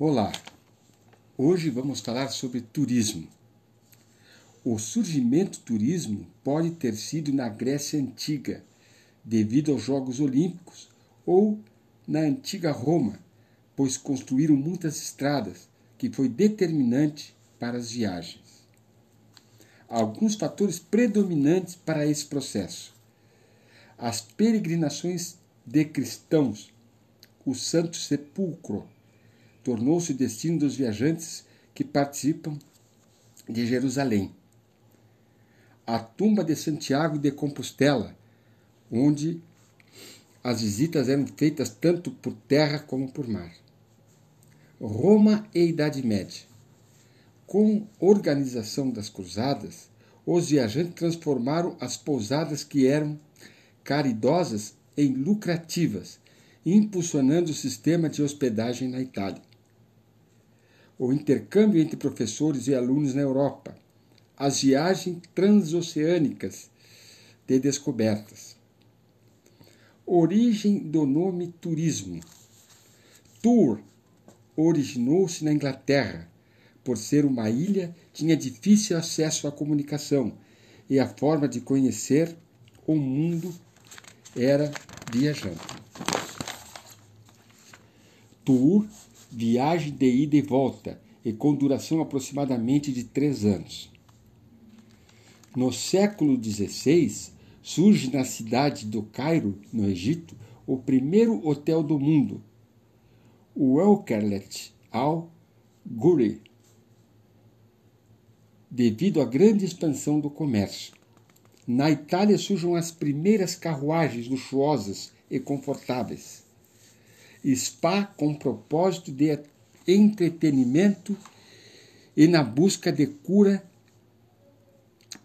Olá, hoje vamos falar sobre turismo. O surgimento do turismo pode ter sido na Grécia Antiga, devido aos Jogos Olímpicos, ou na antiga Roma, pois construíram muitas estradas, que foi determinante para as viagens. Alguns fatores predominantes para esse processo. As peregrinações de cristãos, o Santo Sepulcro, tornou-se o destino dos viajantes que participam de Jerusalém. A tumba de Santiago de Compostela, onde as visitas eram feitas tanto por terra como por mar. Roma e Idade Média. Com organização das cruzadas, os viajantes transformaram as pousadas que eram caridosas em lucrativas, impulsionando o sistema de hospedagem na Itália o intercâmbio entre professores e alunos na Europa, as viagens transoceânicas de descobertas. Origem do nome turismo. Tour originou-se na Inglaterra. Por ser uma ilha, tinha difícil acesso à comunicação e a forma de conhecer o mundo era viajando. Tour viagem de ida e volta e com duração aproximadamente de três anos. No século XVI, surge na cidade do Cairo, no Egito, o primeiro hotel do mundo, o Elkerlet Al Ghuri, devido à grande expansão do comércio. Na Itália surgem as primeiras carruagens luxuosas e confortáveis spa com propósito de entretenimento e na busca de cura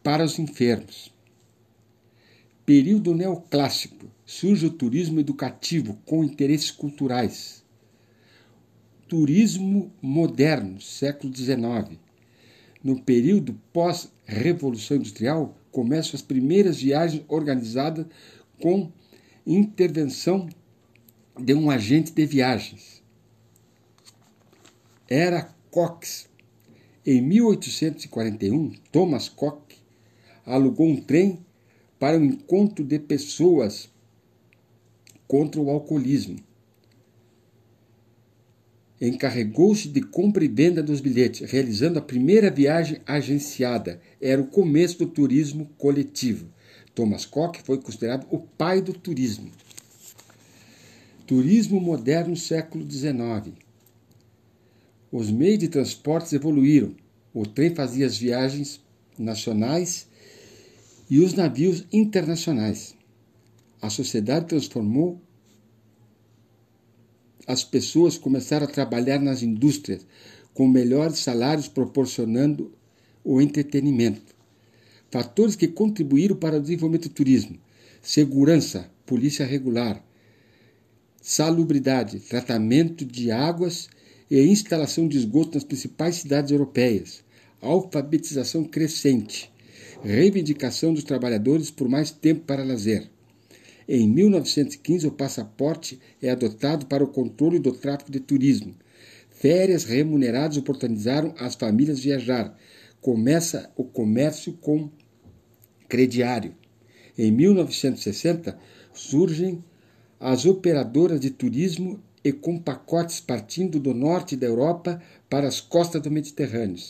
para os enfermos. Período neoclássico surge o turismo educativo com interesses culturais. Turismo moderno, século XIX. No período pós-revolução industrial, começam as primeiras viagens organizadas com intervenção de um agente de viagens. Era Cox. Em 1841, Thomas Cox alugou um trem para um encontro de pessoas contra o alcoolismo. Encarregou-se de compra e venda dos bilhetes, realizando a primeira viagem agenciada. Era o começo do turismo coletivo. Thomas Cox foi considerado o pai do turismo. Turismo moderno século XIX. Os meios de transportes evoluíram. O trem fazia as viagens nacionais e os navios internacionais. A sociedade transformou. As pessoas começaram a trabalhar nas indústrias com melhores salários, proporcionando o entretenimento. Fatores que contribuíram para o desenvolvimento do turismo: segurança, polícia regular salubridade, tratamento de águas e instalação de esgoto nas principais cidades europeias, alfabetização crescente, reivindicação dos trabalhadores por mais tempo para lazer. Em 1915, o passaporte é adotado para o controle do tráfico de turismo. Férias remuneradas oportunizaram as famílias viajar. Começa o comércio com crediário. Em 1960, surgem as operadoras de turismo e com pacotes partindo do norte da Europa para as costas do Mediterrâneo.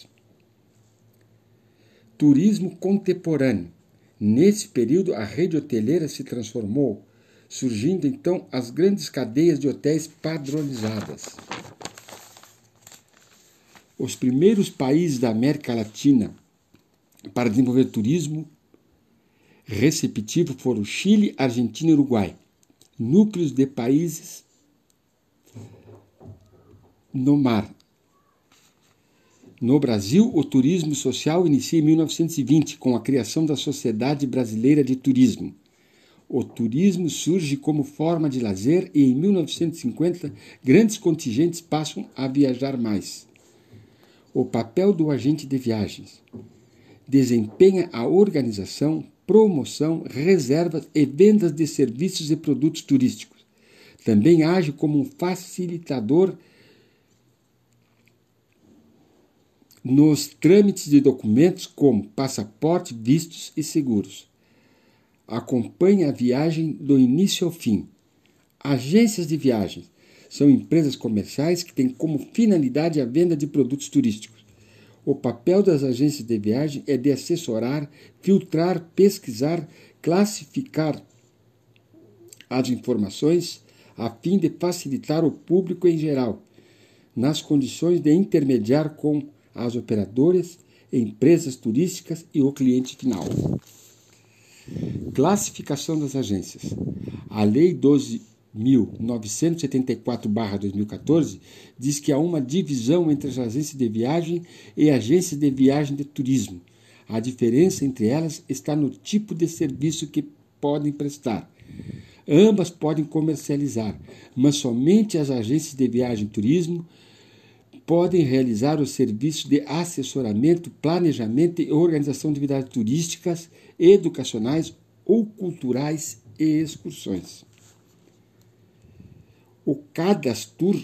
Turismo contemporâneo. Nesse período, a rede hoteleira se transformou, surgindo então as grandes cadeias de hotéis padronizadas. Os primeiros países da América Latina para desenvolver turismo receptivo foram Chile, Argentina e Uruguai núcleos de países no mar. No Brasil, o turismo social inicia em 1920 com a criação da Sociedade Brasileira de Turismo. O turismo surge como forma de lazer e em 1950 grandes contingentes passam a viajar mais. O papel do agente de viagens desempenha a organização, promoção, reservas e vendas de serviços e produtos turísticos. Também age como um facilitador nos trâmites de documentos como passaporte, vistos e seguros. Acompanhe a viagem do início ao fim. Agências de viagens são empresas comerciais que têm como finalidade a venda de produtos turísticos. O papel das agências de viagem é de assessorar, filtrar, pesquisar, classificar as informações a fim de facilitar o público em geral, nas condições de intermediar com as operadoras, empresas turísticas e o cliente final. Classificação das agências. A Lei 12.974-2014 diz que há uma divisão entre as agências de viagem e agências de viagem de turismo. A diferença entre elas está no tipo de serviço que podem prestar. Ambas podem comercializar, mas somente as agências de viagem e turismo podem realizar os serviços de assessoramento, planejamento e organização de atividades turísticas, educacionais ou culturais e excursões. O Cadastur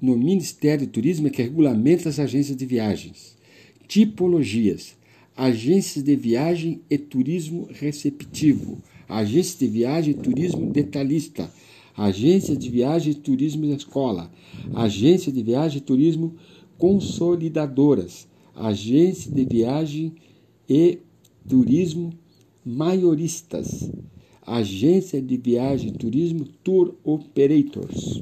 no Ministério do Turismo é que regulamenta as agências de viagens. Tipologias: agências de viagem e turismo receptivo, agências de viagem e turismo detalhista, agência de viagem e turismo da escola, agência de viagem e turismo consolidadoras, agência de viagem e turismo maioristas, agência de viagem e turismo tour operators.